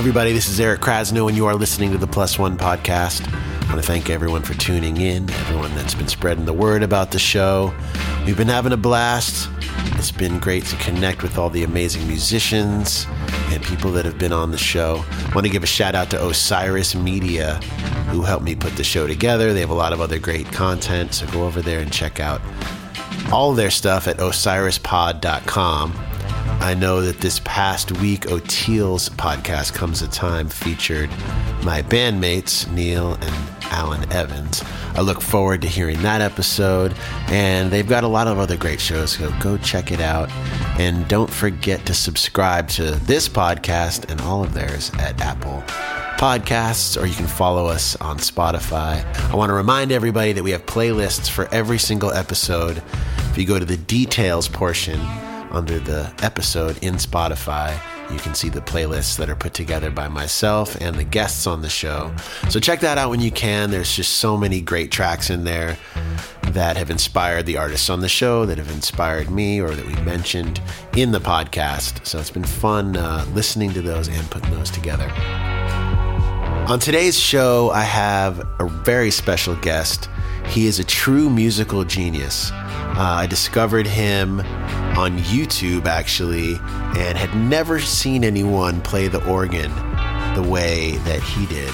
everybody, this is Eric Krasno, and you are listening to the Plus One podcast. I want to thank everyone for tuning in, everyone that's been spreading the word about the show. We've been having a blast. It's been great to connect with all the amazing musicians and people that have been on the show. I want to give a shout out to Osiris Media, who helped me put the show together. They have a lot of other great content, so go over there and check out all their stuff at osirispod.com. I know that this past week, Oteil's podcast Comes a Time featured my bandmates, Neil and Alan Evans. I look forward to hearing that episode, and they've got a lot of other great shows, so go check it out. And don't forget to subscribe to this podcast and all of theirs at Apple Podcasts, or you can follow us on Spotify. I want to remind everybody that we have playlists for every single episode. If you go to the details portion, under the episode in Spotify. You can see the playlists that are put together by myself and the guests on the show. So check that out when you can. There's just so many great tracks in there that have inspired the artists on the show, that have inspired me, or that we mentioned in the podcast. So it's been fun uh, listening to those and putting those together. On today's show, I have a very special guest. He is a true musical genius. Uh, I discovered him on YouTube actually, and had never seen anyone play the organ the way that he did.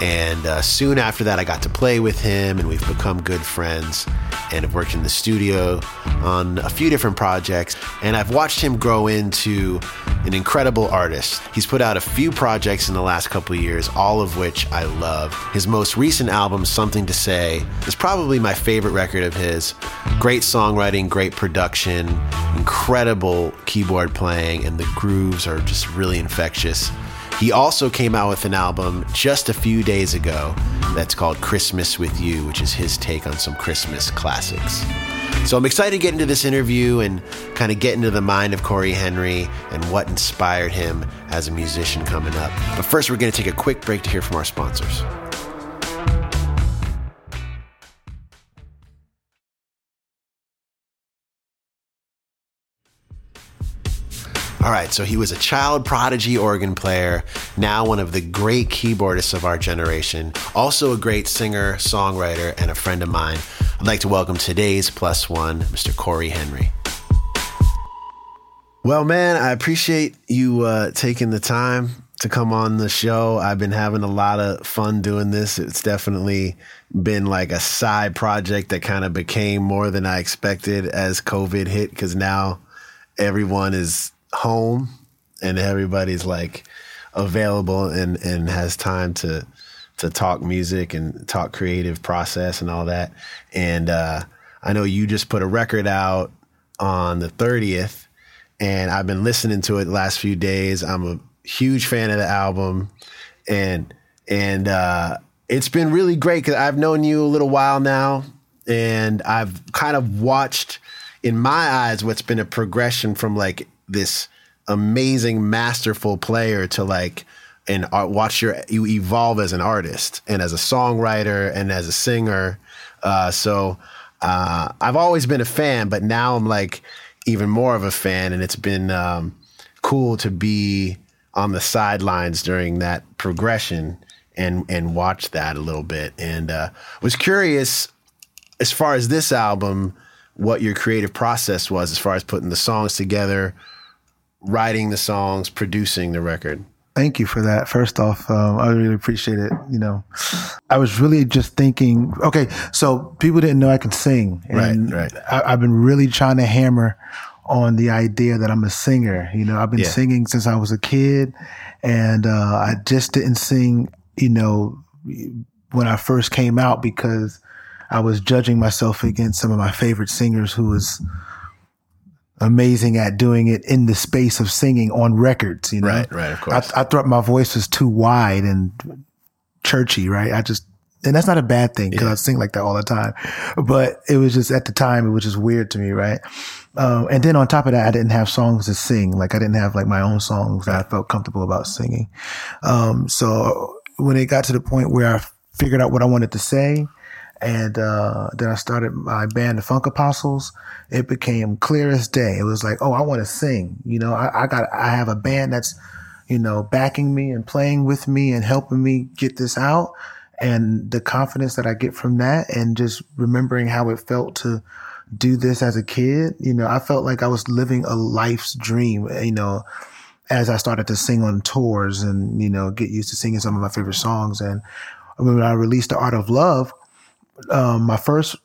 And uh, soon after that, I got to play with him, and we've become good friends and have worked in the studio on a few different projects. And I've watched him grow into an incredible artist. He's put out a few projects in the last couple years, all of which I love. His most recent album, Something to Say, is probably my favorite record of his. Great songwriting, great production, incredible keyboard playing, and the grooves are just really infectious. He also came out with an album just a few days ago that's called Christmas with You, which is his take on some Christmas classics. So I'm excited to get into this interview and kind of get into the mind of Cory Henry and what inspired him as a musician coming up. But first, we're going to take a quick break to hear from our sponsors. All right, so he was a child prodigy organ player, now one of the great keyboardists of our generation, also a great singer, songwriter, and a friend of mine. I'd like to welcome today's plus one, Mr. Cory Henry. Well, man, I appreciate you uh, taking the time to come on the show. I've been having a lot of fun doing this. It's definitely been like a side project that kind of became more than I expected as COVID hit because now everyone is home and everybody's like available and, and has time to to talk music and talk creative process and all that. And uh, I know you just put a record out on the 30th, and I've been listening to it the last few days. I'm a huge fan of the album, and and uh, it's been really great because I've known you a little while now, and I've kind of watched in my eyes what's been a progression from like this amazing, masterful player to like and watch your you evolve as an artist and as a songwriter and as a singer. Uh, so uh, I've always been a fan, but now I'm like even more of a fan, and it's been um, cool to be on the sidelines during that progression and and watch that a little bit. And uh, was curious as far as this album, what your creative process was as far as putting the songs together, writing the songs, producing the record. Thank you for that. First off, um, I really appreciate it. You know, I was really just thinking, okay, so people didn't know I could sing. And right, right. I, have been really trying to hammer on the idea that I'm a singer. You know, I've been yeah. singing since I was a kid and, uh, I just didn't sing, you know, when I first came out because I was judging myself against some of my favorite singers who was, amazing at doing it in the space of singing on records, you know? Right, right, of course. I, I thought my voice was too wide and churchy, right? I just, and that's not a bad thing because yeah. I sing like that all the time. But it was just at the time, it was just weird to me, right? Um, and then on top of that, I didn't have songs to sing. Like I didn't have like my own songs that I felt comfortable about singing. Um, so when it got to the point where I figured out what I wanted to say, and uh, then I started my band, the Funk Apostles. It became clear as day. It was like, oh, I want to sing. You know, I, I, got, I have a band that's, you you know, backing me and playing with me and helping me get this out. And the confidence that I get from that and just remembering how it felt to do this as a kid, you know, I felt like I was living a life's dream, you know, as I started to sing on tours and, you know, get used to singing some of my favorite songs. And when I released The Art of Love, um, my first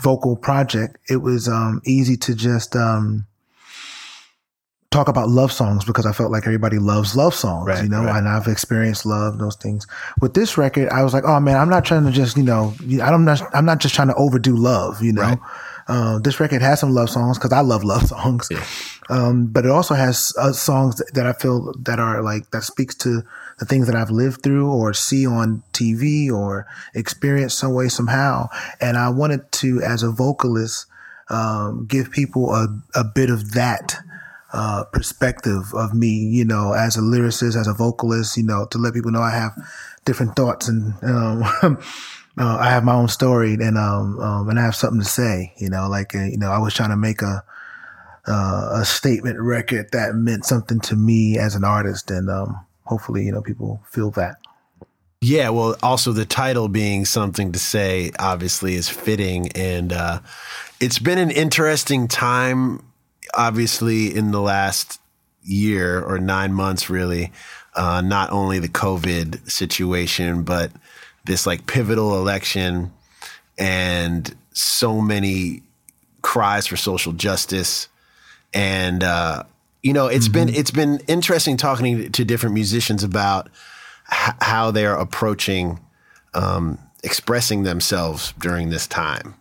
vocal project, it was um, easy to just um, talk about love songs because I felt like everybody loves love songs, right, you know, right. and I've experienced love, those things. With this record, I was like, oh man, I'm not trying to just, you know, I'm not, I'm not just trying to overdo love, you know. Right. Uh, this record has some love songs because I love love songs. Yeah. Um, but it also has uh, songs that I feel that are like, that speaks to the things that I've lived through or see on TV or experience some way, somehow. And I wanted to, as a vocalist, um, give people a, a bit of that, uh, perspective of me, you know, as a lyricist, as a vocalist, you know, to let people know I have different thoughts and, um, uh, I have my own story and, um, um, and I have something to say, you know, like, uh, you know, I was trying to make a, uh, a statement record that meant something to me as an artist. And, um, hopefully, you know, people feel that. Yeah, well, also the title being something to say obviously is fitting. And uh, it's been an interesting time, obviously, in the last year or nine months, really. Uh, not only the COVID situation, but this like pivotal election and so many cries for social justice. And, uh, you know, it's mm-hmm. been it's been interesting talking to different musicians about h- how they're approaching um, expressing themselves during this time.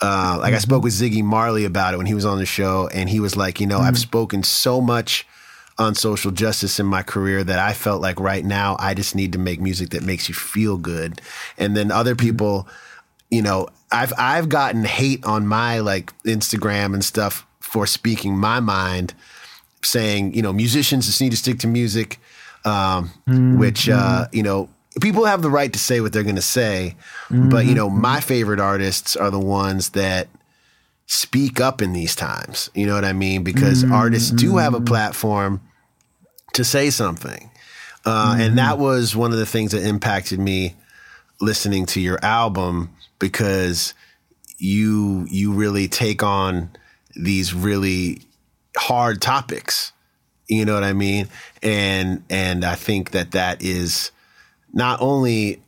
Uh, like mm-hmm. I spoke with Ziggy Marley about it when he was on the show, and he was like, you know, mm-hmm. I've spoken so much on social justice in my career that I felt like right now I just need to make music that makes you feel good. And then other mm-hmm. people, you know, I've I've gotten hate on my like Instagram and stuff for speaking my mind, saying you know musicians just need to stick to music, um, mm-hmm. which uh, you know people have the right to say what they're going to say, mm-hmm. but you know my favorite artists are the ones that speak up in these times. You know what I mean? Because mm-hmm. artists do have a platform to say something. Uh, mm-hmm. And that was one of the things that impacted me listening to your album because you you really take on these really hard topics. You know what I mean? And and I think that that is not only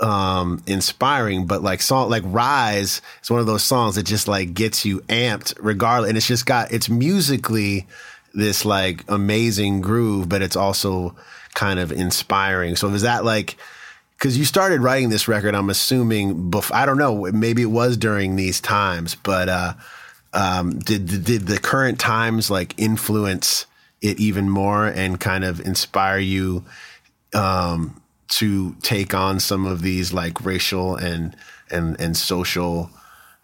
um inspiring but like song like rise is one of those songs that just like gets you amped regardless and it's just got it's musically this like amazing groove, but it's also kind of inspiring. So is that like, because you started writing this record, I'm assuming, bef- I don't know, maybe it was during these times, but uh, um, did did the current times like influence it even more and kind of inspire you um, to take on some of these like racial and and and social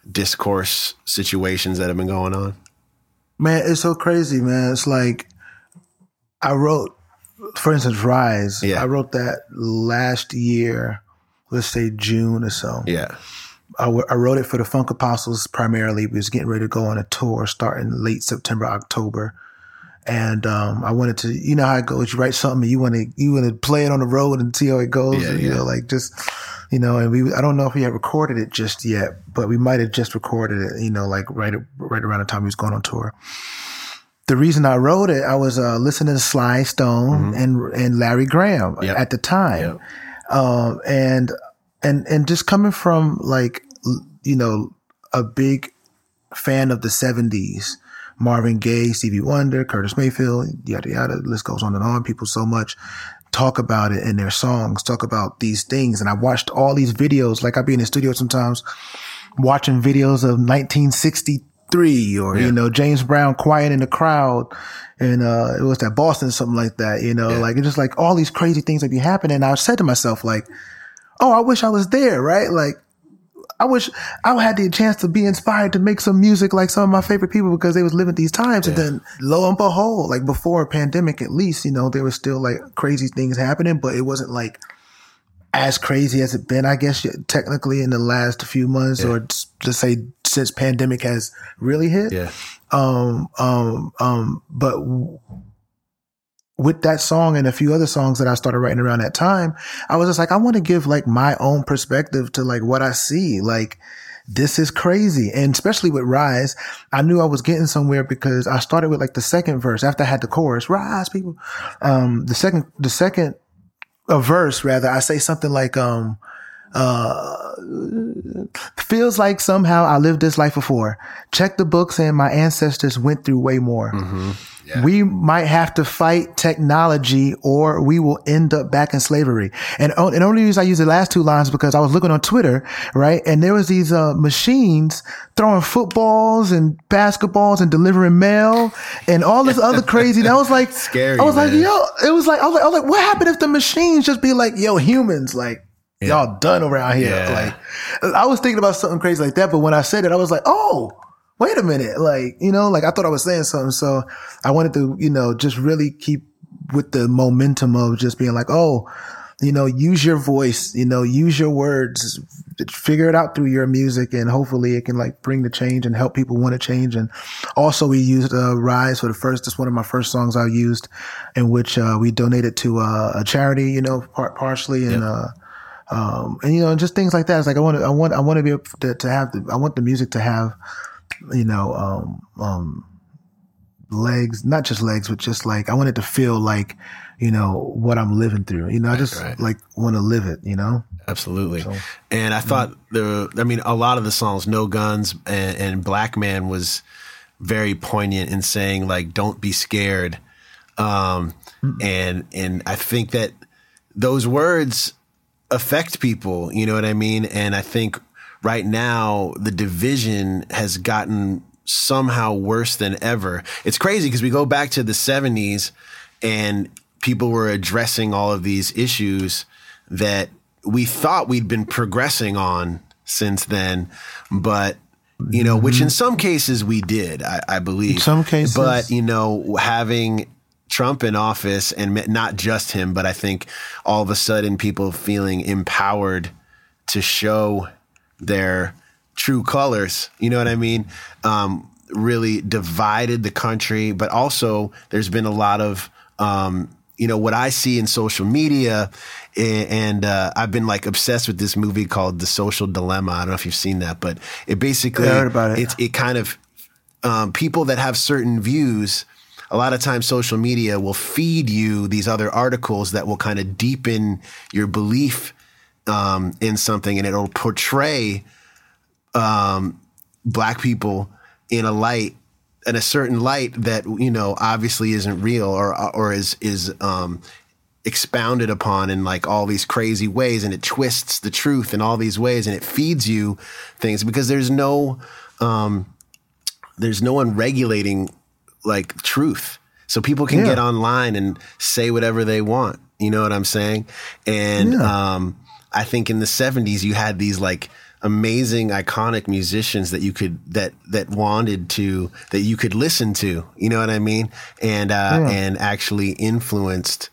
discourse situations that have been going on? Man, it's so crazy, man. It's like I wrote, for instance, Rise. Yeah. I wrote that last year, let's say June or so. Yeah. I, w- I wrote it for the Funk Apostles primarily. We was getting ready to go on a tour starting late September, October. And um, I wanted to, you know how it goes. You write something, and you want to, you want to play it on the road and see how it goes. Yeah, and, you yeah. know, like just, you know. And we, I don't know if we had recorded it just yet, but we might have just recorded it. You know, like right, right around the time he was going on tour. The reason I wrote it, I was uh, listening to Sly Stone mm-hmm. and and Larry Graham yep. at the time, yep. um, and and and just coming from like you know a big fan of the '70s Marvin Gaye, Stevie Wonder, Curtis Mayfield, yada yada. The list goes on and on. People so much talk about it in their songs, talk about these things. And I watched all these videos, like I'd be in the studio sometimes watching videos of 1963 or, yeah. you know, James Brown quiet in the crowd. And, uh, it was that Boston, something like that, you know, yeah. like it's just like all these crazy things that be happening. And I said to myself, like, oh, I wish I was there, right? Like, I wish I had the chance to be inspired to make some music like some of my favorite people because they was living these times. Yeah. And then lo and behold, like before a pandemic, at least, you know, there was still like crazy things happening, but it wasn't like as crazy as it been, I guess, technically in the last few months yeah. or just say since pandemic has really hit. Yeah. Um, um, um, but with that song and a few other songs that I started writing around that time, I was just like, I want to give like my own perspective to like what I see. Like, this is crazy. And especially with Rise, I knew I was getting somewhere because I started with like the second verse after I had the chorus, Rise, people. Um, the second, the second, a verse rather, I say something like, um, uh, feels like somehow I lived this life before. Check the books and my ancestors went through way more. Mm-hmm. Yeah. We might have to fight technology or we will end up back in slavery. And, and only reason I use the last two lines because I was looking on Twitter, right? And there was these, uh, machines throwing footballs and basketballs and delivering mail and all this other crazy. That was like, scary. I was man. like, yo, it was like, I was like, I was like, what happened if the machines just be like, yo, humans, like, yeah. y'all done around here. Yeah. Like, I was thinking about something crazy like that, but when I said it, I was like, oh, wait a minute. Like, you know, like I thought I was saying something. So I wanted to, you know, just really keep with the momentum of just being like, oh, you know, use your voice, you know, use your words, figure it out through your music and hopefully it can like bring the change and help people want to change. And also we used, uh, Rise for the first, it's one of my first songs I used in which, uh, we donated to, uh, a charity, you know, part, partially and, yep. Um, and you know, just things like that. It's like I want to, I want, I want to be able to, to have the, I want the music to have, you know, um, um, legs, not just legs, but just like I want it to feel like, you know, what I'm living through. You know, I just right. like want to live it. You know. Absolutely. So, and I thought the, I mean, a lot of the songs, "No Guns" and, and "Black Man" was very poignant in saying like, "Don't be scared," um, mm-hmm. and and I think that those words affect people. You know what I mean? And I think right now the division has gotten somehow worse than ever. It's crazy because we go back to the 70s and people were addressing all of these issues that we thought we'd been progressing on since then, but you know, which mm-hmm. in some cases we did, I, I believe. In some cases, but you know, having Trump in office and not just him, but I think all of a sudden people feeling empowered to show their true colors. You know what I mean? Um, really divided the country, but also there's been a lot of, um, you know, what I see in social media, and uh, I've been like obsessed with this movie called The Social Dilemma. I don't know if you've seen that, but it basically, I heard about it. It's, it kind of, um, people that have certain views a lot of times social media will feed you these other articles that will kind of deepen your belief um, in something and it'll portray um, black people in a light in a certain light that you know obviously isn't real or or is is um, expounded upon in like all these crazy ways and it twists the truth in all these ways and it feeds you things because there's no um, there's no one regulating like truth. So people can yeah. get online and say whatever they want. You know what I'm saying? And yeah. um, I think in the 70s you had these like amazing iconic musicians that you could that that wanted to that you could listen to you know what i mean and uh yeah. and actually influenced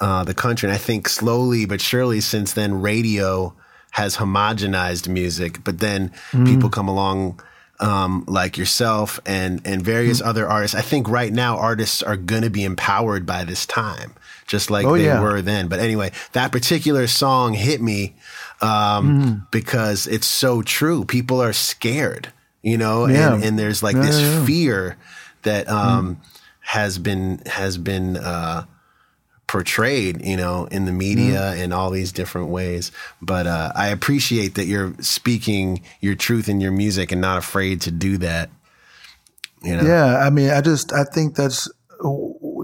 uh the country and i think slowly but surely since then radio has homogenized music but then mm. people come along um, like yourself and and various mm-hmm. other artists. I think right now artists are going to be empowered by this time, just like oh, they yeah. were then. But anyway, that particular song hit me um, mm. because it's so true. People are scared, you know, yeah. and, and, there's like yeah, this fear that um, mm. has been has been. Uh, portrayed, you know, in the media mm. in all these different ways. But uh, I appreciate that you're speaking your truth in your music and not afraid to do that. You know? Yeah, I mean, I just I think that's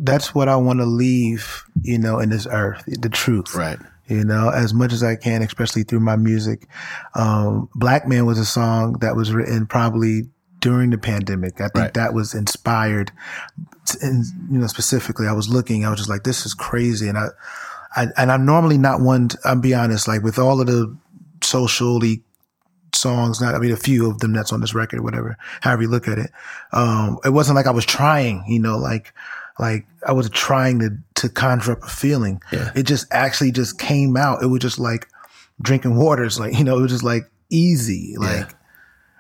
that's what I want to leave, you know, in this earth, the truth. Right. You know, as much as I can, especially through my music. Um, Black Man was a song that was written probably during the pandemic. I think right. that was inspired and you know, specifically, I was looking, I was just like, this is crazy. And I, I and I'm normally not one, to, I'll be honest, like with all of the socially songs, not, I mean, a few of them that's on this record, whatever, however you look at it. Um, it wasn't like I was trying, you know, like, like I was trying to, to conjure up a feeling. Yeah. It just actually just came out. It was just like drinking waters, like, you know, it was just like easy, like, yeah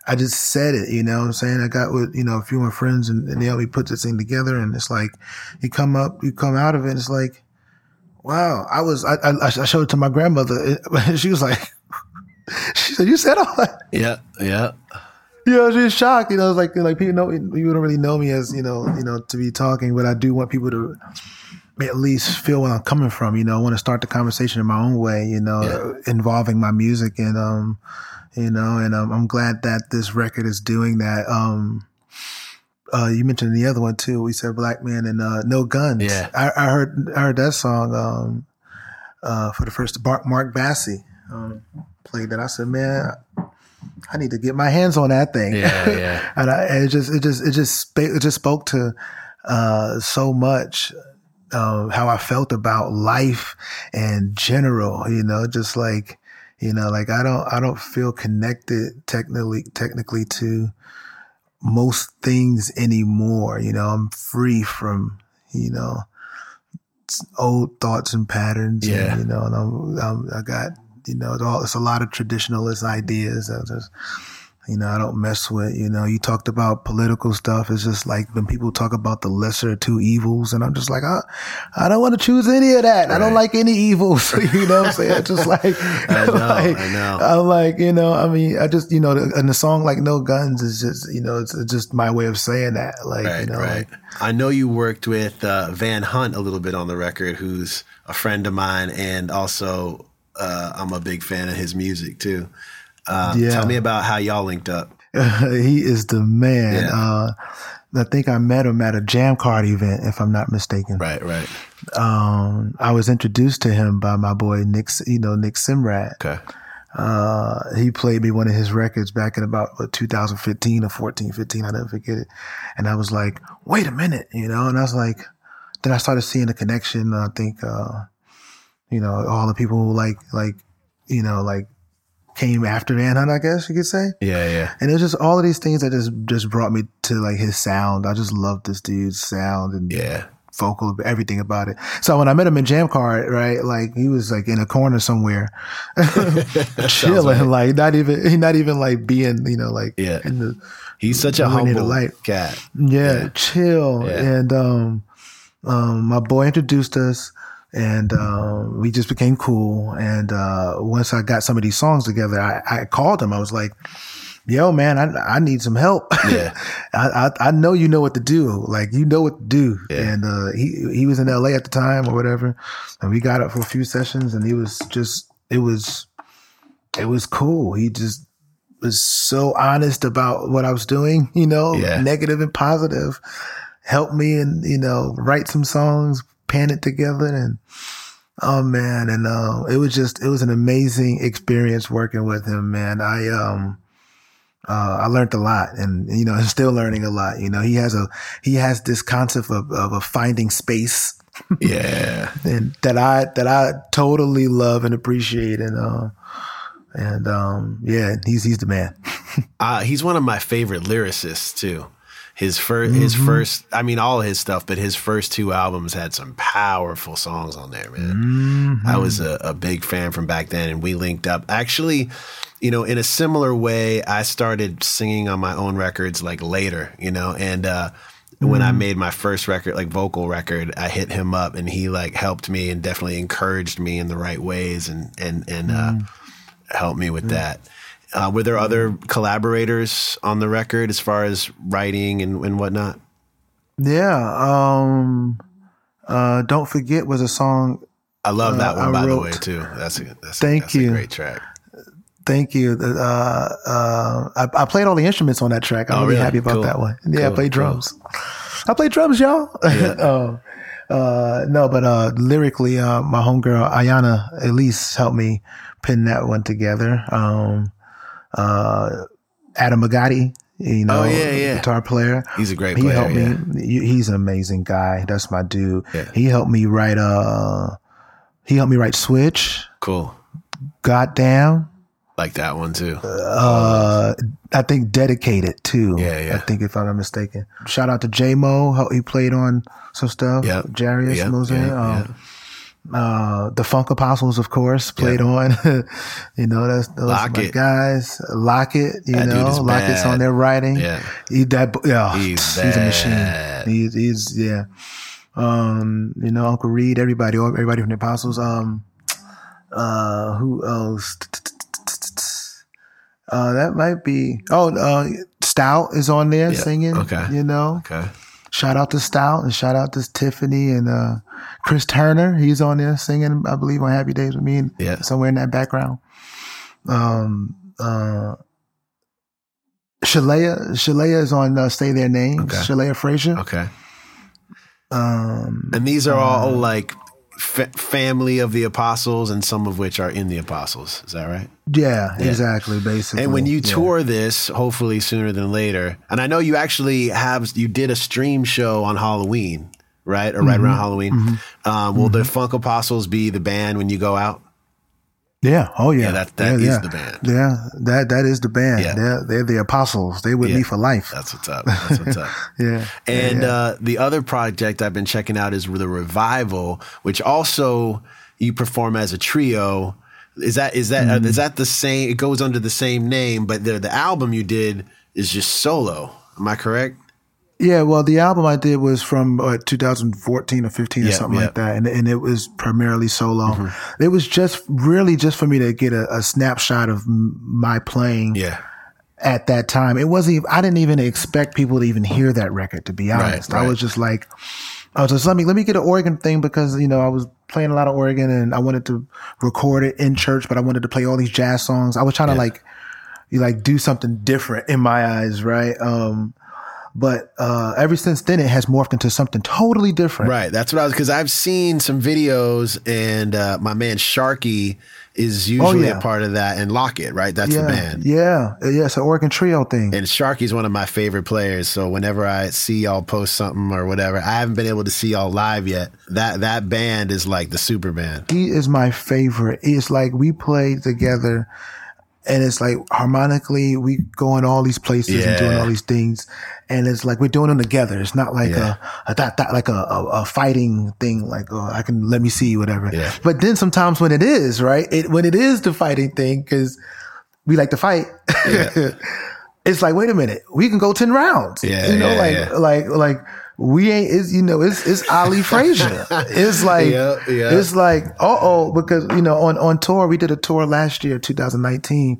I just said it, you know what I'm saying? I got with, you know, a few of my friends and, and they helped me put this thing together. And it's like, you come up, you come out of it and it's like, wow, I was, I, I, I showed it to my grandmother. she was like, she said, you said all that. Yeah. Yeah. You know, she was shocked. You know, it's like, like people know, you don't really know me as, you know, you know, to be talking, but I do want people to, at least feel where I'm coming from. You know, I want to start the conversation in my own way. You know, yeah. involving my music and um, you know, and um, I'm glad that this record is doing that. Um, uh, you mentioned the other one too. We said Black Man and uh, No Guns. Yeah, I, I, heard I heard that song um, uh, for the first. Mark, Mark Bassey um, played that. I said, man. I need to get my hands on that thing. Yeah, yeah. and, I, and it just, it just, it just, it just spoke to uh, so much uh, how I felt about life and general, you know, just like, you know, like I don't, I don't feel connected technically, technically to most things anymore. You know, I'm free from, you know, old thoughts and patterns. Yeah. And, you know, and I'm, I'm, i got, you know, it's a lot of traditionalist ideas. Just, you know, I don't mess with, you know, you talked about political stuff. It's just like when people talk about the lesser two evils and I'm just like, I, I don't want to choose any of that. Right. I don't like any evils. you know what I'm saying? just like, I know, like, I know. I'm like, you know, I mean, I just, you know, and the song like No Guns is just, you know, it's just my way of saying that. Like, right, you know, right. Like, I know you worked with uh, Van Hunt a little bit on the record, who's a friend of mine. And also, uh, I'm a big fan of his music too. Uh, yeah. Tell me about how y'all linked up. he is the man. Yeah. Uh, I think I met him at a jam card event, if I'm not mistaken. Right, right. Um, I was introduced to him by my boy Nick, you know, Nick Semrad. Okay. Uh, he played me one of his records back in about what, 2015 or 14, 15. I never forget it. And I was like, wait a minute, you know, and I was like, then I started seeing the connection. I think, uh, you know, all the people who like, like, you know, like came after Van Hunt, I guess you could say. Yeah, yeah. And it was just all of these things that just just brought me to like his sound. I just loved this dude's sound and yeah. vocal, everything about it. So when I met him in Jam Card, right, like he was like in a corner somewhere, chilling, right. like not even he not even like being, you know, like yeah. in the He's such a humble light. cat. Yeah, yeah. chill. Yeah. And um um my boy introduced us and uh, we just became cool. And uh, once I got some of these songs together, I, I called him. I was like, "Yo, man, I I need some help. Yeah, I, I, I know you know what to do. Like you know what to do." Yeah. And uh, he he was in L.A. at the time or whatever, and we got up for a few sessions, and he was just it was it was cool. He just was so honest about what I was doing, you know, yeah. negative and positive. Helped me and you know write some songs, pan it together and oh man and uh, it was just it was an amazing experience working with him man i um uh, I learned a lot and, you know, I'm still learning a lot. You know, he has a, he has this concept of, of a finding space. yeah. and that I, that I totally love and appreciate. And, uh, and, um, yeah, he's, he's the man. uh, he's one of my favorite lyricists too. His 1st mm-hmm. his first, I mean, all his stuff, but his first two albums had some powerful songs on there, man. Mm-hmm. I was a, a big fan from back then, and we linked up. Actually, you know, in a similar way, I started singing on my own records like later, you know, and uh, when I mm-hmm. made my first record, like vocal record, I hit him up, and he like helped me and definitely encouraged me in the right ways, and and and uh, mm. helped me with mm. that. Uh, were there other collaborators on the record as far as writing and, and whatnot? Yeah. Um, uh, Don't Forget was a song. I love that uh, one, by wrote. the way, too. That's a, that's, Thank a, that's you. a great track. Thank you. Uh, uh, I, I, played all the instruments on that track. I'm oh, really, really, happy about cool. that one. Yeah, cool. I played drums. Cool. I played drums, y'all. Yeah. oh, uh, no, but uh, lyrically, uh, my homegirl Ayana Elise helped me pin that one together. Um, uh, Adam Agati, you know, oh, yeah, yeah. guitar player. He's a great he player. helped yeah. me. He's an amazing guy. That's my dude. Yeah. He helped me write. Uh, he helped me write Switch. Cool. Goddamn. Like that one too. Uh, I think dedicated too. Yeah, yeah. I think if I'm not mistaken. Shout out to J Mo. He played on some stuff. Yeah. Jarius yep, Mosaic. Yeah, um, Uh, the Funk Apostles, of course, played on. you know, that's those are my Lockett. guys. Lockett, you That know, Lockett's bad. on their writing. Yeah. He that yeah, He's he's, a machine. He's he's yeah. Um, you know, Uncle Reed, everybody, everybody from the Apostles. Um, uh, who else? Uh, that might be. Oh, uh, Stout is on there Yeah, singing. okay. you know. Okay. Shout out to Stout and shout out to Tiffany and uh, Chris Turner. He's on there singing, I believe, on Happy Days with Me. and Yeah. somewhere in that background. Um, uh, Shalea, Shalea is on uh, Say Their Names. Okay. Shalea Frazier. Okay. Um, And these are all like fa- family of the apostles, and some of which are in the apostles. Is that right? yeah, exactly. Basically, And when you Yeah. tour this, hopefully sooner than later, and I know you actually have you did a stream show on Halloween, right, or right Mm-hmm. around Halloween. Um, will the Funk Apostles be the band when you go out? yeah, oh yeah, Yeah, that- that yeah, is yeah. the band. Yeah, that that is the band. Yeah. They're they're the apostles. They with Yeah. me for life. That's what's up. That's what's up. Yeah, And Uh, the other project I've been checking out is the Revival, which also you perform as a trio. Is that is that Mm-hmm. is that the same? It goes under the same name, but the the album you did is just solo. Am I correct? Yeah, well, the album I did was from uh, 2014 or 15 or Yeah, something yeah. like that, and and it was primarily solo. Mm-hmm. It was just really just for me to get a, a snapshot of my playing Yeah. at that time. It wasn't. Even, I didn't even expect people to even hear that record. To be honest, I right. was just like, I was just let me let me get an organ thing because you know I was playing a lot of organ and I wanted to record it in church, but I wanted to play all these jazz songs. I was trying to like you like do something different in my eyes, right? Um, but uh, ever since then, it has morphed into something totally different. Right. That's what I was because I've seen some videos, and uh, my man Sharky is usually yeah. a part of that, and Lockett. Right. That's Yeah, the band. yeah, yeah. It's an organ trio thing. And Sharky's one of my favorite players. So whenever I see y'all post something or whatever, I haven't been able to see y'all live yet. That that band is like the super band. he is my favorite. It's like we play together and it's like harmonically we go in all these places and doing all these things and it's like we're doing them together. It's not like Yeah. a, a that, that like a, a, a fighting thing like oh I can let me see whatever. Yeah. But then sometimes when it is, right? It when it is the fighting thing cuz we like to fight. it's like wait a minute, we can go 10 rounds. Yeah, You know yeah, like yeah. like like we ain't is you know it's it's Ali Frazier. It's like Yeah, yeah. it's like, uh oh, because you know, on on tour, we did a tour last year, 2019,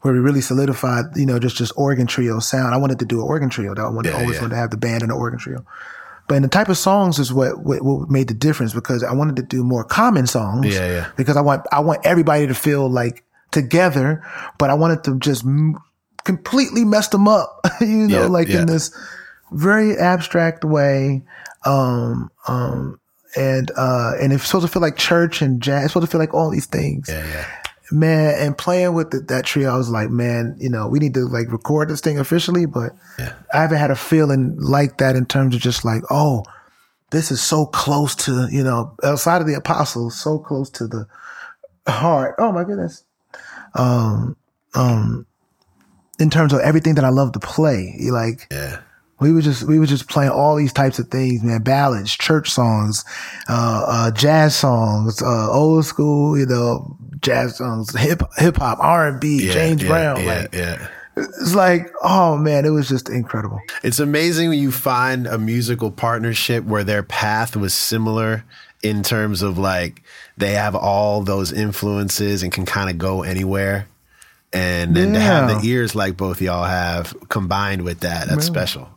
where we really solidified, you know, just just organ trio sound. I wanted to do an organ trio. That I wanted, Yeah, always wanted to have the band and the organ trio. But in the type of songs is what, what what made the difference because I wanted to do more common songs. Yeah, yeah. Because I want I want everybody to feel like together, but I wanted to just m- completely mess them up. you know, like in this very abstract way. Um, um, and uh, and it's supposed to feel like church and jazz. It's supposed to feel like all these things, Yeah, yeah. man. And playing with the, that trio, I was like, man, you know, we need to like record this thing officially, but Yeah. I haven't had a feeling like that in terms of just like, oh, this is so close to you know, outside of the apostles, so close to the heart. Oh my goodness. Um, um, in terms of everything that I love to play, like Yeah. We were just we were just playing all these types of things, man. Ballads, church songs, uh, uh, jazz songs, uh, old school, you know, jazz songs, hip hip hop, R and B, Yeah, James yeah, Brown. Yeah, like yeah. it's like, oh man, it was just incredible. It's amazing when you find a musical partnership where their path was similar in terms of like they have all those influences and can kind of go anywhere. And then to have the ears like both y'all have combined with that, that's special.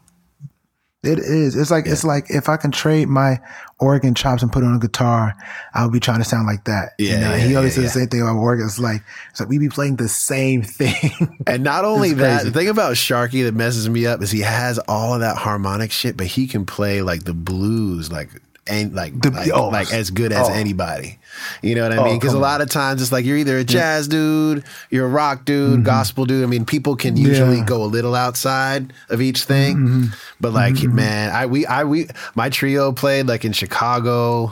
It is. It's like it's like if I can trade my organ chops and put it on a guitar, I'll be trying to sound like that. Yeah, you know? yeah, he always yeah, says the same thing about organ. It's like it's like we be playing the same thing. And not only that, the thing about Sharky that messes me up is he has all of that harmonic shit, but he can play like the blues, like and like The- like, oh. like as good as Oh. anybody. You know what I oh, mean? Because a lot of times it's like you're either a jazz dude, you're a rock dude, mm-hmm. gospel dude. I mean, people can usually Mm-hmm. Yeah. go a little outside of each thing, mm-hmm. but like mm-hmm. man, I we I we my trio played like in Chicago.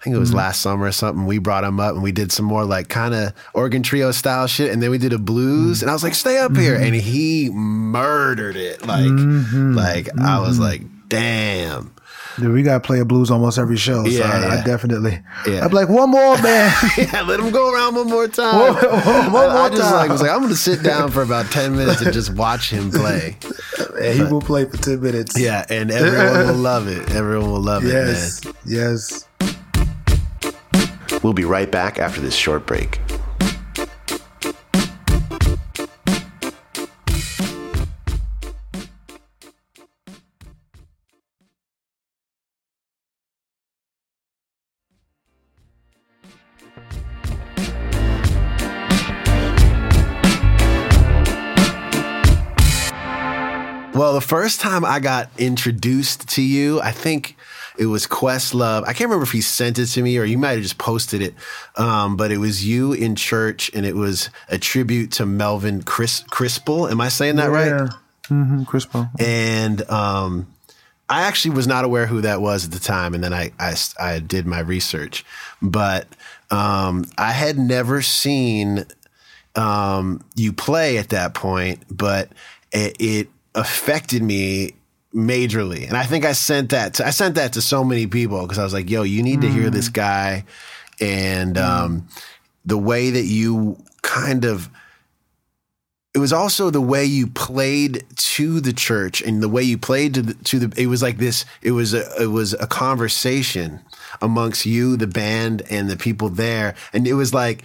I think it was last summer or something. We brought him up and we did some more like kind of organ trio style shit. And then we did a blues. Mm. And I was like, stay up here. And he murdered it. Like, like I was like, damn. Dude, we gotta play a blues almost every show. So Yeah, I, I definitely. Yeah. I'd be like, one more, man. yeah, let him go around one more time. One- one- one I, I more just time. like was like, I'm gonna sit down for about ten minutes and just watch him play. and he will play for ten minutes. Yeah, and everyone will love it. Everyone will love Yes. it, Yes. We'll be right back after this short break. Well, the first time I got introduced to you, I think it was Questlove. I can't remember if he sent it to me or you might have just posted it. Um, but it was you in church and it was a tribute to Melvin Crispell. Am I saying that right? Yeah. Mm-hmm. Chris and um, I actually was not aware who that was at the time, and then I I, I did my research, but um, I had never seen um, you play at that point, but it, it affected me majorly, and I think I sent that to, I sent that to so many people because I was like, "Yo, you need to hear this guy," and um, the way that you kind of it was also the way you played to the church and the way you played to the, to the it was like this it was a it was a conversation amongst you the band and the people there. And it was like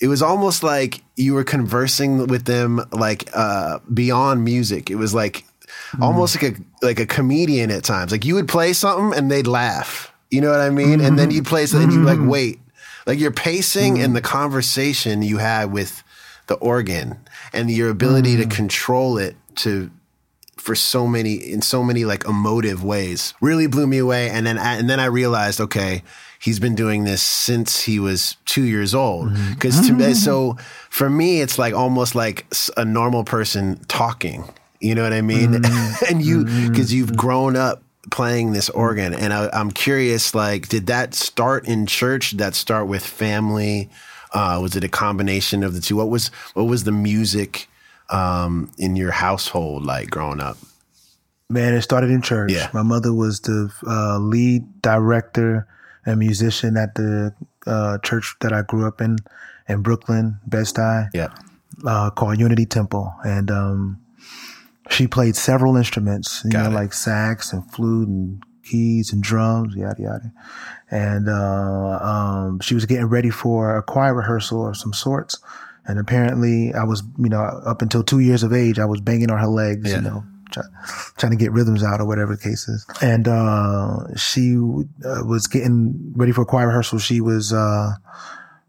it was almost like you were conversing with them like uh beyond music. It was like hmm. almost like a like a comedian at times. Like you would play something and they'd laugh. You know what i mean? And then mm-hmm. you'd play something and you'd like mm-hmm. wait. Like your pacing and the mm-hmm. conversation you had with the organ and your ability to mm. control it to for so many in so many like emotive ways. Really blew me away and then and then I realized okay he's been doing this since he was 2 years old. Mm-hmm. Cuz to me so for me it's like almost like a normal person talking. You know what I mean? Mm-hmm. And you mm-hmm. cuz you've grown up playing this organ and I, I'm curious like did that start in church? Did that start with family? Uh, was it a combination of the two? What was what was the music um, in your household like growing up Man, it started in church. Yeah. My mother was the uh, lead director and musician at the uh, church that I grew up in in Brooklyn, Bed-Stuy, yeah uh, called Unity Temple, and um, she played several instruments, you Got know, it. like sax and flute and keys and drums, yada yada. And uh, um, she was getting ready for a choir rehearsal of some sorts. And apparently, I was, you know, up until two years of age, I was banging on her legs, Yeah. you know, try, trying to get rhythms out or whatever the case is. And uh, she uh, was getting ready for a choir rehearsal. She was uh,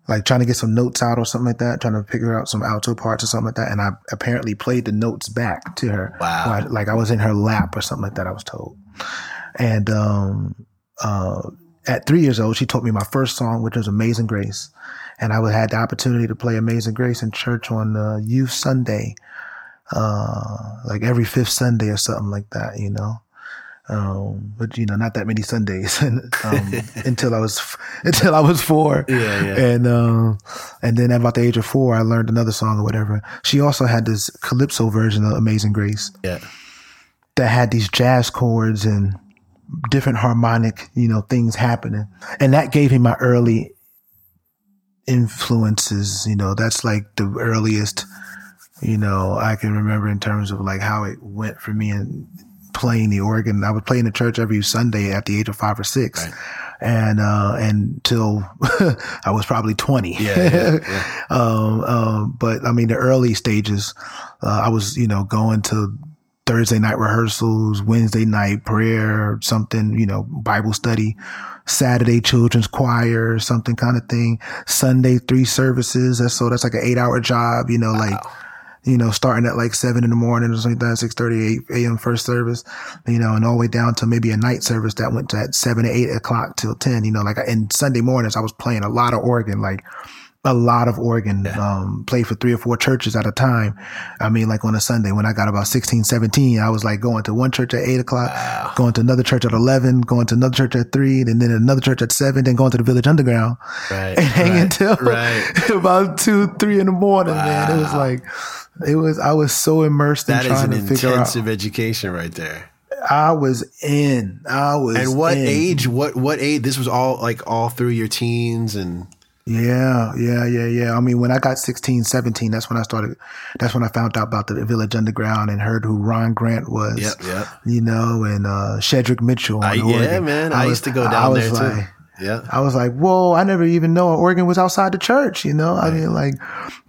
like trying to get some notes out or something like that, trying to figure out some alto parts or something like that. And I apparently played the notes back to her. Wow. I- like I was in her lap or something like that, I was told. And um, uh, at three years old, she taught me my first song, which was Amazing Grace. And I would had the opportunity to play Amazing Grace in church on uh, Youth Sunday, uh, like every fifth Sunday or something like that, you know. Um, but you know, not that many Sundays um, until I was until I was four. Yeah, yeah. And um, and then about the age of four, I learned another song or whatever. She also had this calypso version of Amazing Grace yeah that had these jazz chords and different harmonic, you know, things happening. And that gave me my early influences, you know, that's like the earliest, you know, I can remember in terms of like how it went for me and playing the organ. I would play in the church every Sunday at the age of five or six. Right. And, uh, until I was probably 20. Yeah, yeah, yeah. um, um, but I mean, the early stages, uh, I was, you know, going to Thursday night rehearsals, Wednesday night prayer, something, you know, Bible study, Saturday children's choir, something kind of thing. Sunday, three services. That's so that's like an eight hour job, you know, like, you know, starting at like seven in the morning or something like that, six thirty, eight a.m. first service, you know, and all the way down to maybe a night service that went to at seven to eight o'clock till 10, you know, like, and Sunday mornings, I was playing a lot of organ, like, a lot of organ, um, played for three or four churches at a time. I mean, like on a Sunday when I got about 16, 17, I was like going to one church at eight o'clock, going to another church at 11, going to another church at three, and then another church at seven, then going to the village underground Right, and hanging right, until right. about two, three in the morning, man. It was like, it was, I was so immersed that in is trying an to figure out. intensive education right there I was in. I was. And what in. age? What what age? This was all like all through your teens and Yeah, yeah, yeah, yeah. I mean, when I got 16, 17, that's when I started. That's when I found out about the Village Underground and heard who Ron Grant was. Yep, yep. You know, and uh, Shedrick Mitchell. I, yeah, man. I, was- used to go I down was there too. Yeah. I was like, whoa, I never even know an organ was outside the church. You know, I mean, like,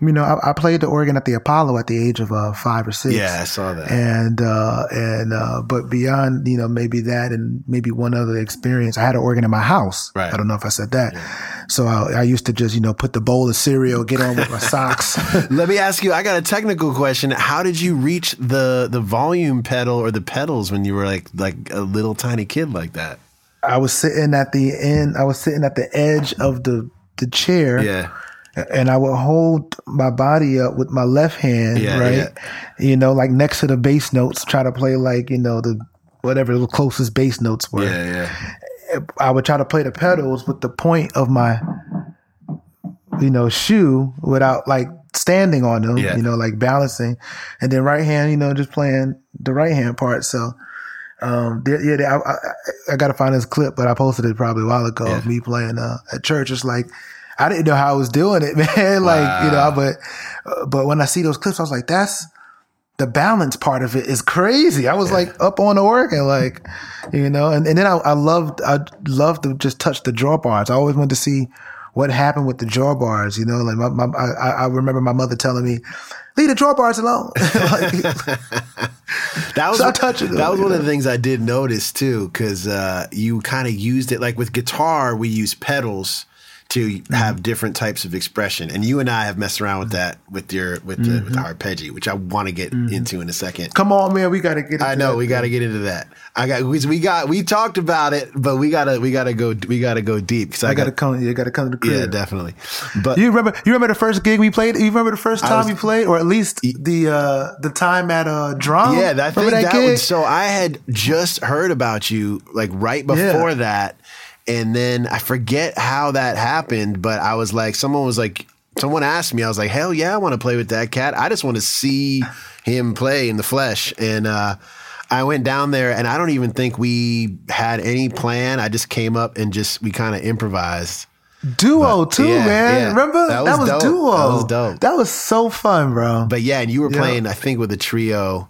you know, I, I played the organ at the Apollo at the age of uh, five or six. Yeah, I saw that. And, uh, and, uh, but beyond, you know, maybe that and maybe one other experience, I had an organ in my house. Right. I don't know if I said that. So I, I used to just, you know, put the bowl of cereal, get on with my socks. Let me ask you. I got a technical question. How did you reach the the volume pedal or the pedals when you were like like a little tiny kid like that? I was sitting at the end, I was sitting at the edge of the, the chair. Yeah. and I would hold my body up with my left hand, Yeah, right? yeah. You know, like next to the bass notes, try to play like, you know, the whatever the closest bass notes were. Yeah, yeah. I would try to play the pedals with the point of my, you know, shoe without like standing on them, Yeah. you know, like balancing. And then right hand, you know, just playing the right hand part. So, um, there, yeah, there- I, I, I got to find this clip, but I posted it probably a while ago of me playing uh, at church. It's like, I didn't know how I was doing it, man. like, you know, but, uh, but when I see those clips, I was like, that's, the balance part of it is crazy. I was like up on the organ, like, you know, and, and then I, I loved, I loved to just touch the draw bars. I always wanted to see what happened with the draw bars, you know, like my, my I, I remember my mother telling me, leave the draw bars alone. Like, That was Stop touching them, that was one of the things I did notice too, because uh, you kind of used it like with guitar. We use pedals to Mm-hmm. have different types of expression, and you and I have messed around with that with your with the, Mm-hmm. with the arpeggi, which I want to get into in a second. come on, man, we got to get. I know we got to get into that. I got we, we got we talked about it, but we gotta we gotta go we gotta go deep because I, I got got to come. You got to come to the crib. yeah definitely. But You remember? You remember the first gig we played? You remember the first time was- we played, or at least the uh the time at uh Drom? Yeah, that thing remember that, was so I had just heard about you like right before that. And then I forget how that happened, but I was like, someone was like, someone asked me, I was like, hell yeah, I want to play with that cat. I just want to see him play in the flesh. And uh, I went down there and I don't even think we had any plan. I just came up and just, we kind of improvised. duo too, yeah, man. yeah. Remember That that was was, duo. That was dope. That was so fun, bro. But yeah, and you were Yeah. playing, I think, with a trio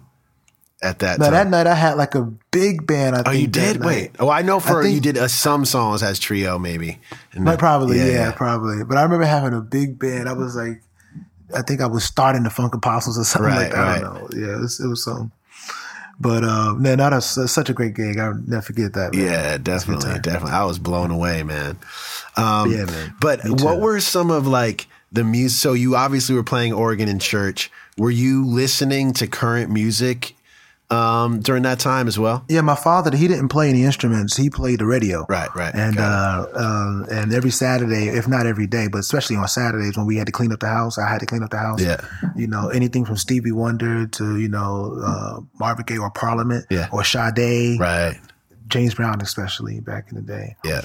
at that now time. that night I had like a big band. I Oh, think you did? Wait. Oh, I know for think- you did uh, some songs as trio, maybe. And Like, probably, yeah, probably. But I remember having a big band. I was like, I think I was starting the Funk Apostles or something Right, like that. I don't know. Yeah, it was, it was some. But uh, man, that was such a great gig. I'll never forget that. Man. Yeah, definitely, definitely. I was blown away, man. Um, Yeah, man. But what were some of like the music? So you obviously were playing organ in church. Were you listening to current music um, during that time as well? Yeah, my father, he didn't play any instruments. He played the radio. Right, right. And Got uh, um, and every Saturday, if not every day, but especially on Saturdays when we had to clean up the house, I had to clean up the house. Yeah. You know, anything from Stevie Wonder to you know uh, Marvin Gaye or Parliament Yeah. or Sade, Right. James Brown especially back in the day. Yeah.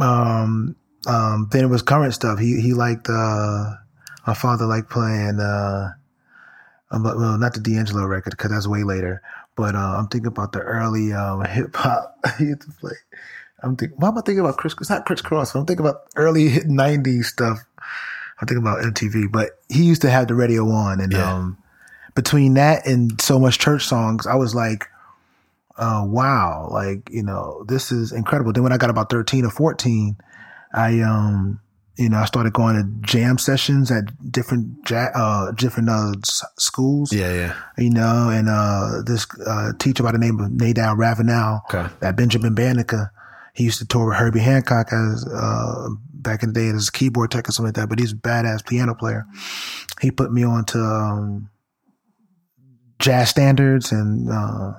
Um, um, then it was current stuff. He he liked uh, my father liked playing. Uh, um, well, not the D'Angelo record because that's way later. But uh, I'm thinking about the early um, hip hop to play. I'm thinking. Why am I thinking about Chris? It's not Kris Kross. I'm thinking about early '90s stuff. I'm thinking about MTV. But he used to have the radio on, and Yeah. um, between that and so much church songs, I was like, uh, "Wow!" Like you know, this is incredible. Then when I got about 13 or 14, I um you know I started going to jam sessions at different ja- uh different uh, s- schools Yeah. Yeah. you know and uh this uh teacher by the name of Nadal Ravenel Okay. that Benjamin Banneker he used to tour with Herbie Hancock as uh back in the day as a keyboard tech or something like that but he's a badass piano player he put me on to um jazz standards and uh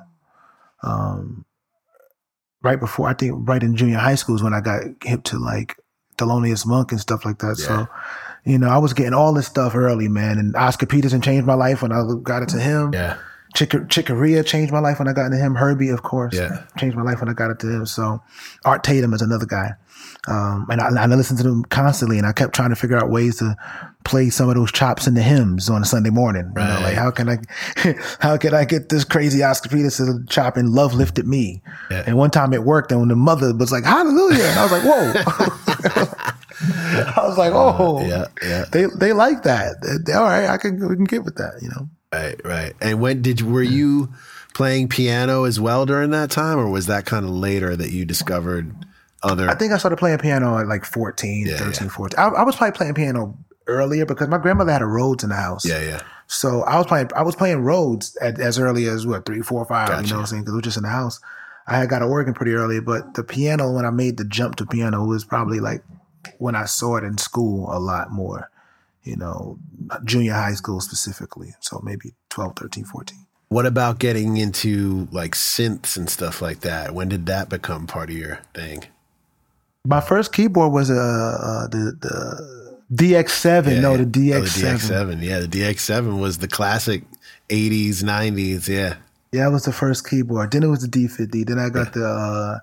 um right before I think right in junior high school is when I got hip to like Thelonious Monk and stuff like that. Yeah. So, you know, I was getting all this stuff early, man. And Oscar Peterson changed my life when I got into him. Yeah. Chick- Chicoria changed my life when I got into him. Herbie, of course, Yeah. changed my life when I got into him. So, Art Tatum is another guy. Um, and I, and I listened to them constantly, and I kept trying to figure out ways to play some of those chops in the hymns on a Sunday morning. You know, like how can I, how can I get this crazy Oscar Peterson chop and "Love Lifted Me"? Yeah. And one time it worked, and when the mother was like "Hallelujah," and I was like, "Whoa!" I was like, uh, "Oh, yeah, yeah. They they like that. They- all right, I can we can get with that." You know. Right, right. And when did were you playing piano as well during that time, or was that kind of later that you discovered other? I think I started playing piano at like 14, Yeah, 13, yeah. 14. I, I was probably playing piano earlier because my grandmother had a Rhodes in the house. yeah, yeah, So I was playing, I was playing Rhodes at, as early as what, three, four, five, you know what I'm saying? Cause it was just in the house. I had got an organ pretty early, but the piano, when I made the jump to piano was probably like when I saw it in school a lot more, you know, junior high school specifically. So maybe 12, 13, 14. What about getting into like synths and stuff like that? When did that become part of your thing? My first keyboard was uh, uh the the DX7. no, the. Oh, DX7. the DX7. Yeah, the DX7 was the classic 80s, 90s. Yeah. Yeah, that was the first keyboard. Then it was the D50. Then I got the uh,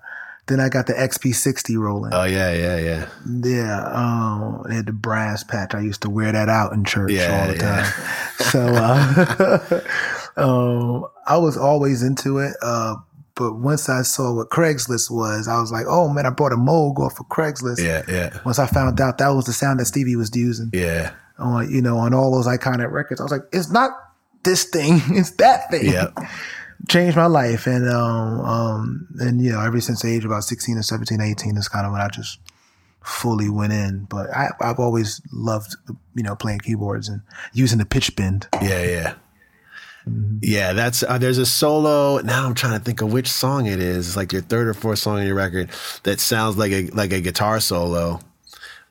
then I got the XP60 rolling. Oh yeah, yeah, yeah. yeah, um, it had the brass patch. I used to wear that out in church Yeah, all the yeah. time. So uh, um, I was always into it. Uh, but once I saw what Craigslist was, I was like, oh man, I bought a Moog off of Craigslist. Yeah, yeah. Once I found out that was the sound that Stevie was using Yeah. on, you know, on all those iconic records, I was like, it's not this thing, it's that thing. Yeah. Changed my life. And, um, um, and, you know, ever since the age about 16 or 17, 18 is kind of when I just fully went in. But I, I've always loved, you know, playing keyboards and using the pitch bend. Yeah, yeah. Yeah, that's uh, there's a solo. Now I'm trying to think of which song it is. It's like your third or fourth song on your record that sounds like a like a guitar solo.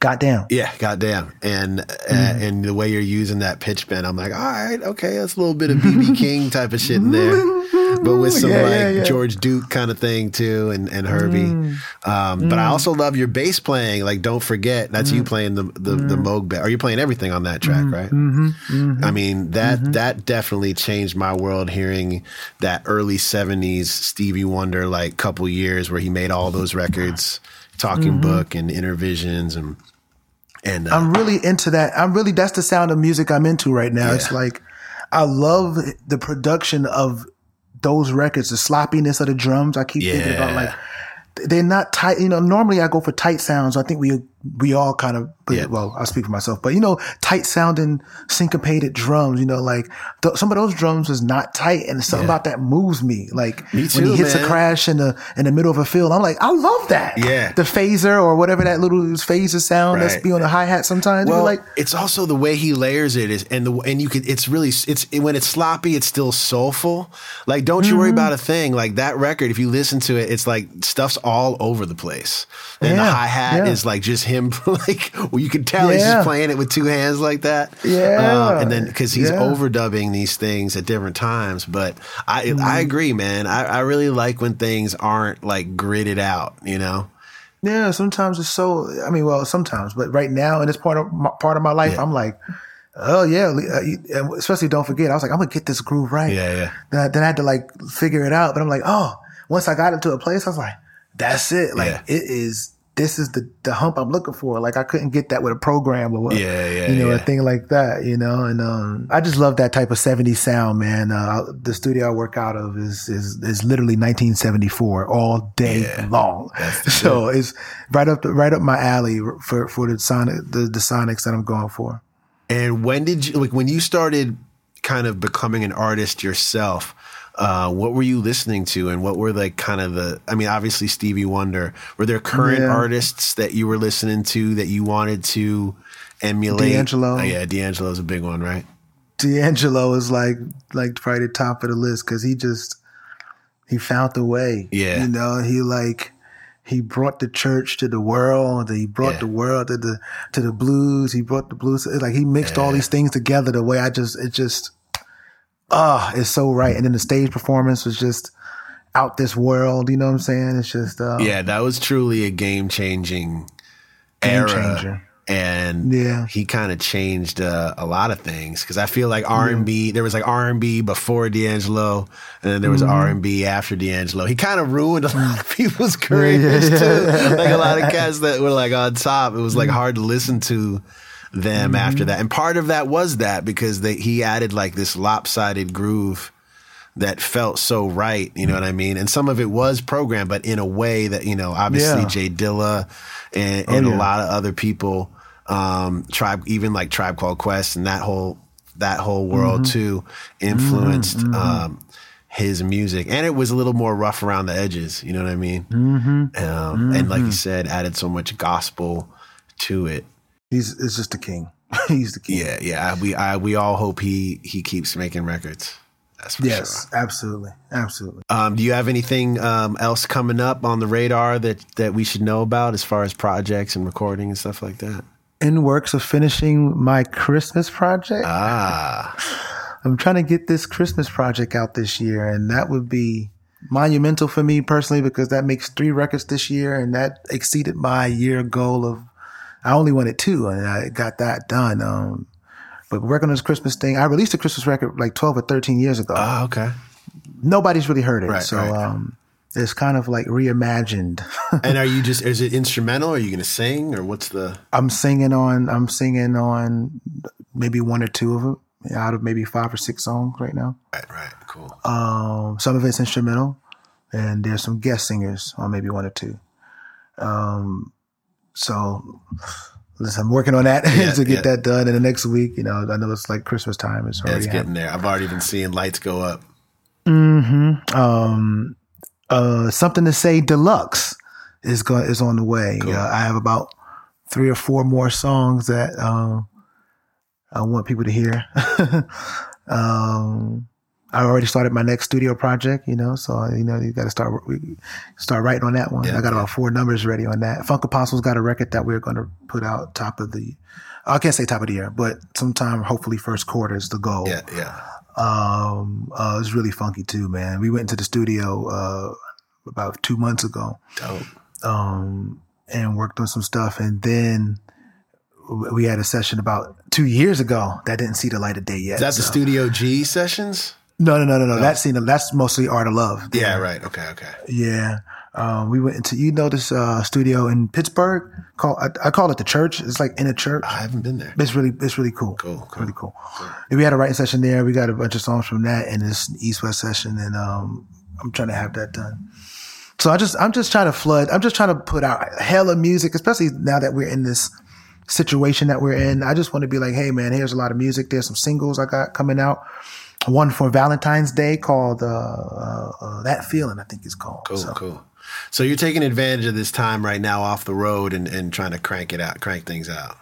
Goddamn. Yeah, goddamn. And uh, and the way you're using that pitch bend, I'm like, all right, okay, that's a little bit of BB King type of shit in there, but with some Yeah, like yeah, yeah. George Duke kind of thing too, and and Herbie. Mm. Um, But I mm. also love your bass playing. Like, don't forget that's you mm. playing the the, the Moog band. Are you playing everything on that track, mm-hmm, right? Mm-hmm, mm-hmm. I mean that that definitely changed my world. Hearing that early '70s Stevie Wonder like couple years where he made all those records, Talking Book and Innervisions and and uh, I'm really into that. I'm really, that's the sound of music I'm into right now. It's like, I love the production of those records, the sloppiness of the drums. I keep thinking about like, they're not tight. You know, normally I go for tight sounds. I think we we all kind of Yeah. well, I speak for myself, but you know, tight sounding syncopated drums. You know, like th- some of those drums is not tight, and something Yeah. about that moves me. Like Me when too, he hits man. a crash in the in the middle of a field, I'm like, I love that. Yeah. the phaser or whatever that little phaser sound that's Right. be on the hi hat. Sometimes Well, like. it's also the way he layers it is, and the and you could. It's really it's when it's sloppy, it's still soulful. Like, don't you worry Mm-hmm. about a thing. Like that record, if you listen to it, it's like stuff's all over the place, and the hi hat yeah. is like just him. Like, well, you can tell he's just playing it with two hands like that. Yeah. Um, and then because he's Yeah. overdubbing these things at different times. But I Mm-hmm. I agree, man. I, I really like when things aren't like gridded out. You know. Yeah, sometimes it's so. I mean, well, sometimes, but right now in this part of my, part of my life, Yeah. I'm like, oh yeah, uh, and especially don't forget. I was like, I'm gonna get this groove right. Yeah, yeah. Then I, then I had to like figure it out, but I'm like, oh, once I got into a place, I was like, that's it. Like Yeah. it is. This is the the hump I'm looking for. Like I couldn't get that with a program or what. Yeah, yeah, You know, a thing like that. You know, and um, I just love that type of '70s sound, man. Uh, the studio I work out of is is is literally 1974 all day Yeah. long. So it's right up the, right up my alley for for the sonic the, the sonics that I'm going for. And when did you like when you started kind of becoming an artist yourself? Uh, what were you listening to, and what were like kind of the? I mean, obviously Stevie Wonder. Were there current Yeah. artists that you were listening to that you wanted to emulate? D'Angelo. Oh, yeah, D'Angelo's a big one, right? D'Angelo is like like probably the top of the list because he just he found the way. Yeah. you know he like he brought the church to the world. He brought Yeah. the world to the to the blues. He brought the blues. It's like he mixed all these things together the way I just it just ah it's so right. And then the stage performance was just out this world. You know what I'm saying? It's just uh, Yeah, that was truly a game changing era. changer. And Yeah. he kind of changed uh, a lot of things because I feel like R and B. There was like R and B before D'Angelo, and then there was Mm-hmm. R and B after D'Angelo. He kind of ruined a lot of people's careers too. Like a lot of cats that were like on top. It was like hard to listen to them after that. And part of that was that because they, he added like this lopsided groove that felt so right. You know what I mean? And some of it was programmed, but in a way that, you know, obviously Yeah. Jay Dilla and, Oh, and a lot of other people, um, tribe, even like Tribe Called Quest and that whole, that whole world Mm-hmm. too influenced, um, his music. And it was a little more rough around the edges. You know what I mean? Mm-hmm. Um, And like you said, added so much gospel to it. He's it's just the king. He's the king. Yeah, yeah. We I, we all hope he he keeps making records. That's for Yes, absolutely, absolutely. Um, do you have anything um, else coming up on the radar that that we should know about as far as projects and recording and stuff like that? In works of finishing my Christmas project. Ah, I'm trying to get this Christmas project out this year, and that would be monumental for me personally because that makes three records this year, and that exceeded my year goal of. I only wanted two, and I got that done. Um, but working on this Christmas thing, I released a Christmas record like 12 or 13 years ago. oh, okay. Nobody's really heard it, Right, so right. um, it's kind of like reimagined. And are you just is it instrumental? Are you going to sing or what's the? I'm singing on. I'm singing on maybe one or two of them out of maybe five or six songs right now. Right, right, cool. Um, some of it's instrumental, and there's some guest singers on maybe one or two. Um, so listen, I'm working on that Yeah, to get yeah. that done in the next week. You know, I know it's like Christmas time. It's Yeah, already it's happening. getting there. I've already been seeing lights go up. Um, uh, something to say deluxe is going is on the way. Cool. Uh, I have about three or four more songs that um, I want people to hear. um, I already started my next studio project, you know, so you know you got to start start writing on that one. Yeah, I got yeah. about four numbers ready on that. Funk Apostles got a record that we're going to put out top of the. I can't say top of the year, but sometime hopefully first quarter is the goal. Yeah, yeah. Um, uh, it's really funky too, man. We went into the studio uh, about two months ago Dope. um, and worked on some stuff, and then we had a session about two years ago that didn't see the light of day yet. Is that the Studio G sessions? No, no, no, no, no. That's seen. That's mostly Art of Love. Yeah, right. Okay, okay. Yeah. Um, we went into you know this uh, studio in Pittsburgh called I, I call it the church. It's like in a church. I haven't been there. It's really it's really cool. Cool, cool. Really cool. And we had a writing session there. We got a bunch of songs from that and this East West session, and um, I'm trying to have that done. So I just I'm just trying to flood. I'm just trying to put out hella music, especially now that we're in this situation that we're in. I just want to be like, hey man, here's a lot of music. There's some singles I got coming out. One for Valentine's Day called uh, uh, uh, "That Feeling," I think it's called. Cool, So, cool. So you're taking advantage of this time right now off the road and, and trying to crank it out, crank things out.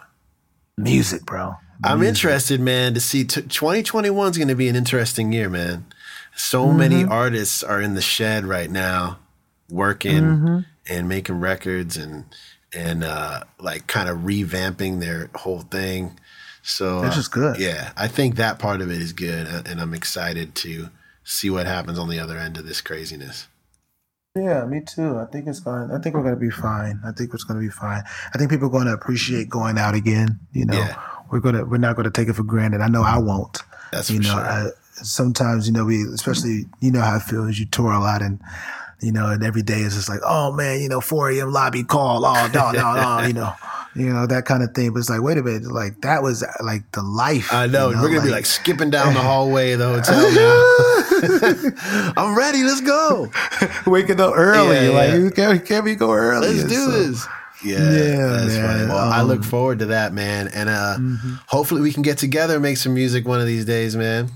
Music, bro. I'm interested, man, to see t- 2021 is going to be an interesting year, man. So Mm-hmm. many artists are in the shed right now, working Mm-hmm. and making records and and uh, like kind of revamping their whole thing. So is uh, good. Yeah, I think that part of it is good, uh, and I'm excited to see what happens on the other end of this craziness. Yeah, me too. I think it's going. I think we're going to be fine. I think it's going to be fine. I think people are going to appreciate going out again. You know, Yeah. we're gonna we're not going to take it for granted. I know I won't. That's you for know, sure. I, sometimes you know we, especially you know how it feels. You tour a lot and. You know, and every day is just like, oh man, you know, 4 a.m. lobby call, oh no, no, no, you know, you know that kind of thing. But it's like, wait a minute, like that was like the life. I know. you We're gonna be like skipping down the hallway of the hotel. I'm ready. Let's go. waking up early. Yeah, like, yeah. you can't, can't we go early? Let's do so- this. Yeah, Yeah, that's man. funny. Well, I Um, look forward to that, man. And uh, hopefully we can get together and make some music one of these days, man.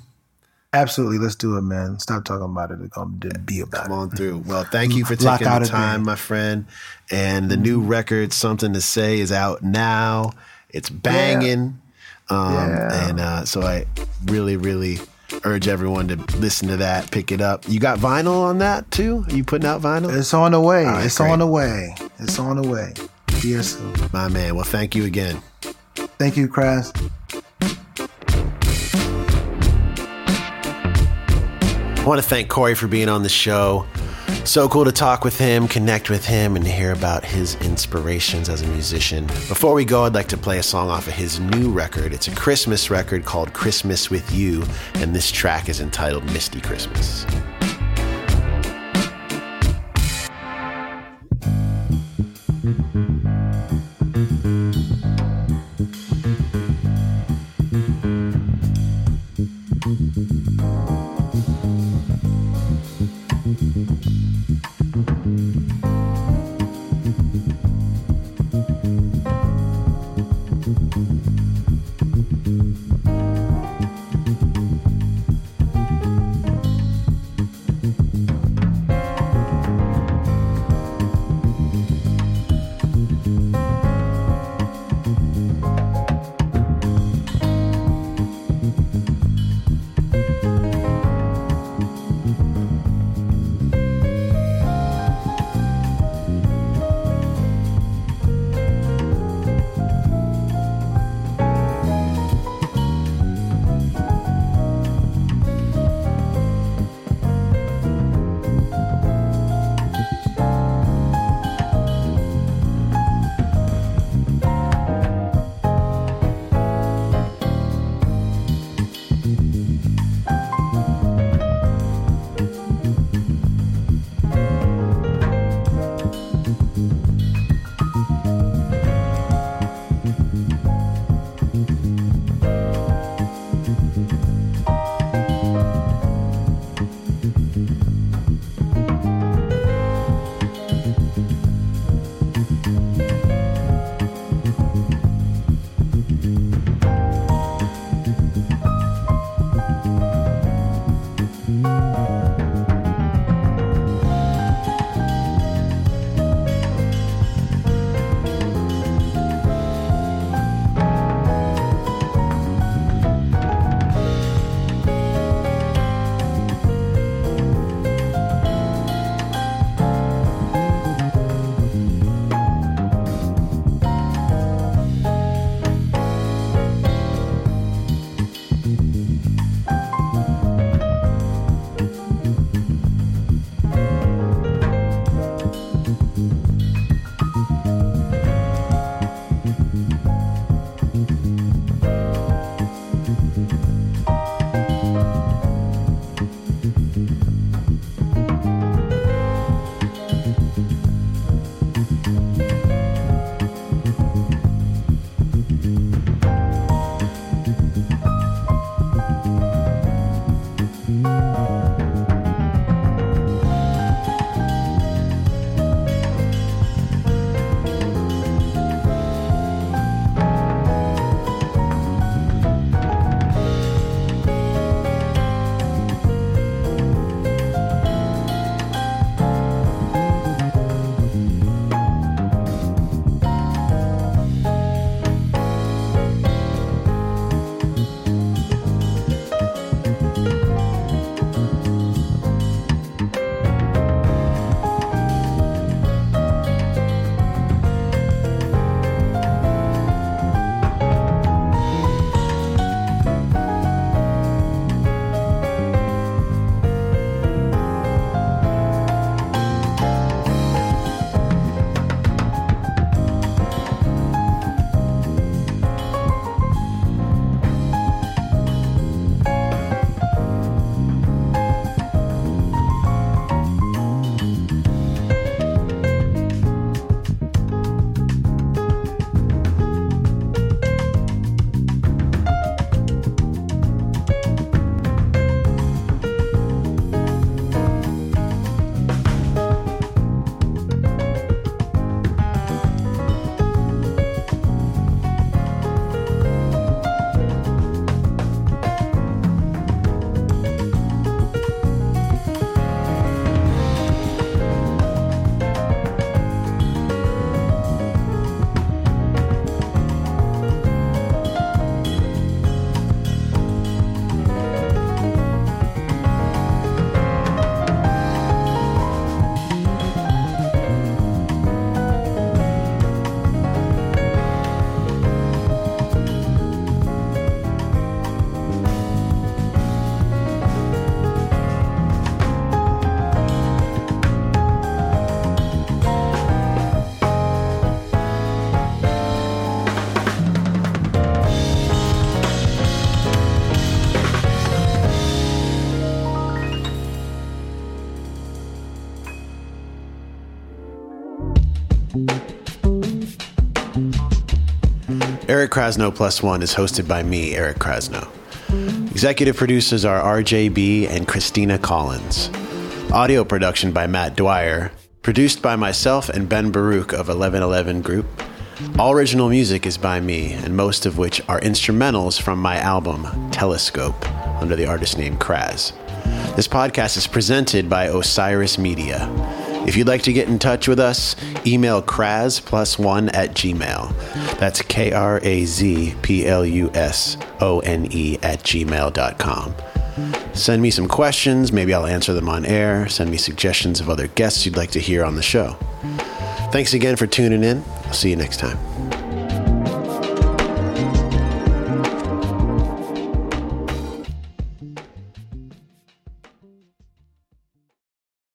Absolutely, let's do it, man. Stop talking about it. Gonna be about Come it. on through. Well, thank you for taking the time, my friend. And the new record, Something to Say, is out now. It's banging. Um, Yeah. And uh, so I really, really urge everyone to listen to that, pick it up. You got vinyl on that too? Are you putting out vinyl? It's on the way. right, it's great. on the way. It's on the way. Yes. My man. Well, thank you again. Thank you, Kraz. I want to thank Cory for being on the show. So cool to talk with him, connect with him, and hear about his inspirations as a musician. Before we go, I'd like to play a song off of his new record. It's a Christmas record called Christmas with You, and this track is entitled Misty Christmas. Krasno Plus One is hosted by me, Eric Krasno. Executive producers are RJ Bee and Christina Collins. Audio production by Matt Dwyer. Produced by myself and Ben Baruch of 1111 Group. All original music is by me, and most of which are instrumentals from my album, Telescope, under the artist name Kraz. This podcast is presented by Osiris Media. If you'd like to get in touch with us, email Kraz plus one at Gmail. That's K R A Z P L U S O N E at gmail.com. Send me some questions. Maybe I'll answer them on air. Send me suggestions of other guests you'd like to hear on the show. Thanks again for tuning in. I'll see you next time.